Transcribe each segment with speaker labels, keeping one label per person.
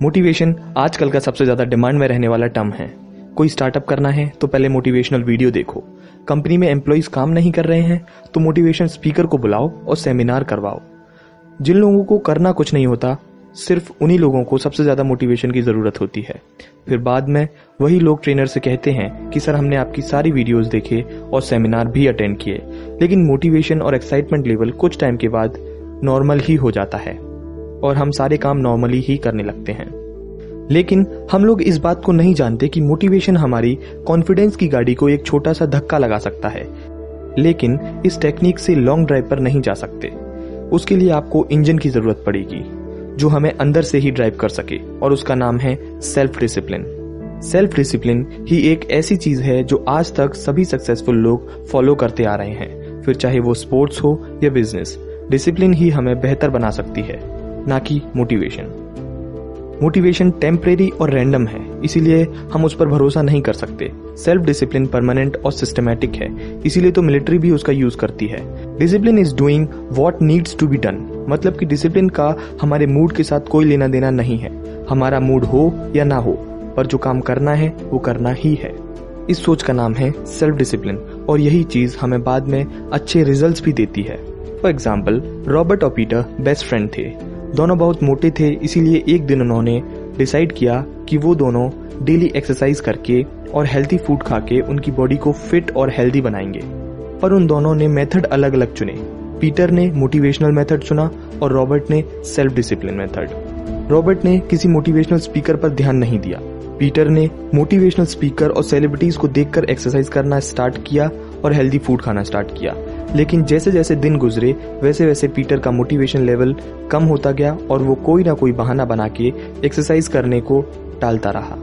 Speaker 1: Motivation आजकल का सबसे ज़्यादा डिमांड में रहने वाला टर्म है। कोई स्टार्टअप करना है तो पहले मोटिवेशनल वीडियो देखो। कंपनी में एम्प्लॉयज़ काम नहीं कर रहे हैं तो मोटिवेशन स्पीकर को बुलाओ और सेमिनार करवाओ। जिन लोगों को करना कुछ नहीं होता, सिर्फ़ उन्हीं लोगों को सबसे ज़्यादा मोटिवेशन की ज़रूरत होती है। फिर बाद में वही लोग ट्रेनर से कहते हैं कि, सर, हमने आपकी सारी वीडियोस देखे और सेमिनार भी अटेंड किए। लेकिन मोटिवेशन और एक्साइटमेंट लेवल कुछ टाइम के बाद नॉर्मल ही हो जाता है। और हम सारे काम नॉर्मली ही करने लगते हैं। लेकिन हम लोग इस बात को नहीं जानते कि मोटिवेशन हमारी कॉन्फिडेंस की गाड़ी को एक छोटा सा धक्का लगा सकता है। लेकिन इस टेक्निक से लॉन्ग ड्राइव पर नहीं जा सकते। उसके लिए आपको इंजन की ज़रूरत पड़ेगी, जो हमें अंदर से ही ड्राइव कर सके, और उसका नाम है सेल्फ डिसिप्लिन सेल्फ डिसिप्लिन ही एक ऐसी चीज़ है जो आज तक सभी सक्सेसफुल लोग फॉलो करते आ रहे हैं। फिर चाहे वो स्पोर्ट्स हो या बिज़नेस डिसिप्लिन ही हमें बेहतर बना सकती है। ना कि मोटिवेशन मोटिवेशन टेम्परेरी और रैंडम है, इसीलिए हम उस पर भरोसा नहीं कर सकते। सेल्फ डिसिप्लिन परमानेंट और सिस्टमैटिक है, इसीलिए तो मिलिट्री भी उसका यूज़ करती है। Discipline is doing what needs to be done मतलब कि डिसिप्लिन का हमारे मूड के साथ कोई लेना देना नहीं है। हमारा मूड हो या ना हो, पर जो काम करना है, वो करना ही है। इस सोच का नाम है सेल्फ डिसिप्लिन और यही चीज़ हमें बाद में अच्छे रिजल्ट्स भी देती है। फॉर एग्ज़ाम्पल रॉबर्ट और पीटर बेस्ट फ्रेंड थे। दोनों बहुत मोटे थे, इसीलिए एक दिन उन्होंने डिसाइड किया कि वो दोनों डेली एक्सरसाइज करके और हेल्थी फ़ूड खा के उनकी बॉडी को फिट और हेल्दी बनाएँगे। पर उन दोनों ने मेथड अलग अलग चुने। पीटर ने मोटिवेशनल मेथड चुना और रॉबर्ट ने सेल्फ डिसिप्लिन मेथड रॉबर्ट ने किसी मोटिवेशनल स्पीकर पर ध्यान नहीं दिया। पीटर ने मोटिवेशनल स्पीकर और सेलिब्रिटीज को देखकर एक्सरसाइज करना स्टार्ट किया और हेल्दी फ़ूड खाना स्टार्ट किया। लेकिन जैसे जैसे दिन गुजरे, वैसे वैसे पीटर का मोटिवेशन लेवल कम होता गया और वो कोई ना कोई बहाना बना के एक्सरसाइज करने को टालता रहा।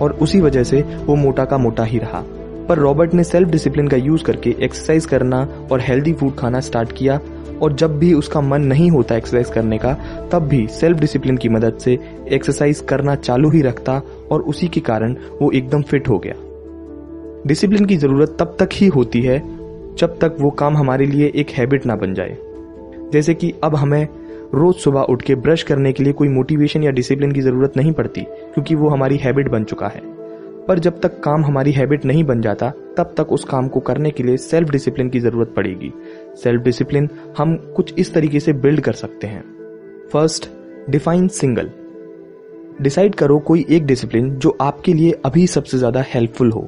Speaker 1: और उसी वजह से वो मोटा का मोटा ही रहा। पर रॉबर्ट ने सेल्फ डिसिप्लिन का यूज़ करके एक्सरसाइज करना और हेल्दी फ़ूड खाना स्टार्ट किया और जब भी उसका मन नहीं होता एक्सरसाइज करने का, तब भी सेल्फ डिसिप्लिन की मदद से एक्सरसाइज करना चालू ही रखता और उसी के कारण वो एकदम फिट हो गया। डिसिप्लिन की ज़रूरत तब तक ही होती है जब तक वो काम हमारे लिए एक हैबिट ना बन जाए। जैसे कि अब हमें रोज सुबह उठ के ब्रश करने के लिए कोई मोटिवेशन या डिसिप्लिन की ज़रूरत नहीं पड़ती, क्योंकि वो हमारी हैबिट बन चुका है। पर जब तक काम हमारी हैबिट नहीं बन जाता, तब तक उस काम को करने के लिए सेल्फ डिसिप्लिन की ज़रूरत पड़ेगी। सेल्फ डिसिप्लिन हम कुछ इस तरीके से बिल्ड कर सकते हैं। फ़र्स्ट डिफाइन सिंगल डिसाइड करो कोई एक डिसिप्लिन जो आपके लिए अभी सबसे ज़्यादा हेल्पफुल हो।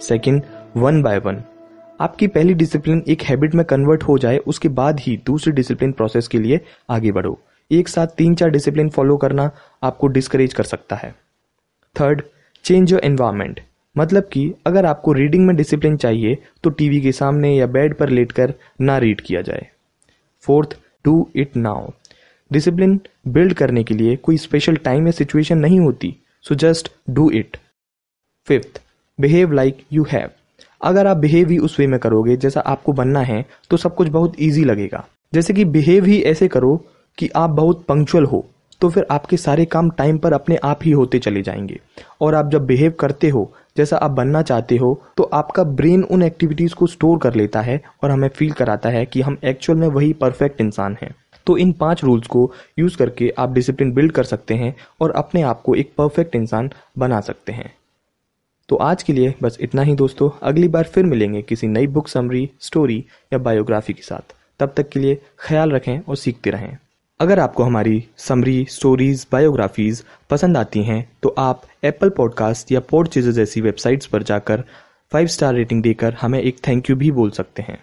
Speaker 1: सेकेंड वन बाय वन आपकी पहली डिसिप्लिन एक हैबिट में कन्वर्ट हो जाए, उसके बाद ही दूसरी डिसिप्लिन प्रोसेस के लिए आगे बढ़ो। एक साथ तीन चार डिसिप्लिन फॉलो करना आपको डिस्करेज कर सकता है। थर्ड चेंज योर एनवायरमेंट मतलब कि अगर आपको रीडिंग में डिसिप्लिन चाहिए तो टीवी के सामने या बेड पर लेटकर ना रीड किया जाए। Fourth do it now discipline build करने के लिए कोई स्पेशल टाइम या सिचुएशन नहीं होती so just do it fifth behave like you have अगर आप बिहेव ही उस वे में करोगे, जैसा आपको बनना है तो सब कुछ बहुत ईजी लगेगा। जैसे कि बिहेव ही ऐसे करो कि आप बहुत पंक्चुअल हो तो फिर आपके सारे काम टाइम पर अपने आप ही होते चले जाएँगे। और आप जब बिहेव करते हो, जैसा आप बनना चाहते हो तो आपका ब्रेन उन एक्टिविटीज़ को स्टोर कर लेता है और हमें फील कराता है कि हम एक्चुअल में वही परफेक्ट इंसान हैं। तो इन पाँच रूल्स को यूज़ करके आप डिसिप्लिन बिल्ड कर सकते हैं और अपने आप को एक परफेक्ट इंसान बना सकते हैं। तो आज के लिए बस इतना ही दोस्तों। अगली बार फिर मिलेंगे किसी नई बुक समरी स्टोरी या बायोग्राफी के साथ। तब तक के लिए ख्याल रखें और सीखते रहें। अगर आपको हमारी समरी स्टोरीज बायोग्राफीज पसंद आती हैं तो आप एप्पल पॉडकास्ट या पोड चीज़ जैसी वेबसाइट्स पर जाकर फाइव स्टार रेटिंग देकर हमें एक थैंक यू भी बोल सकते हैं।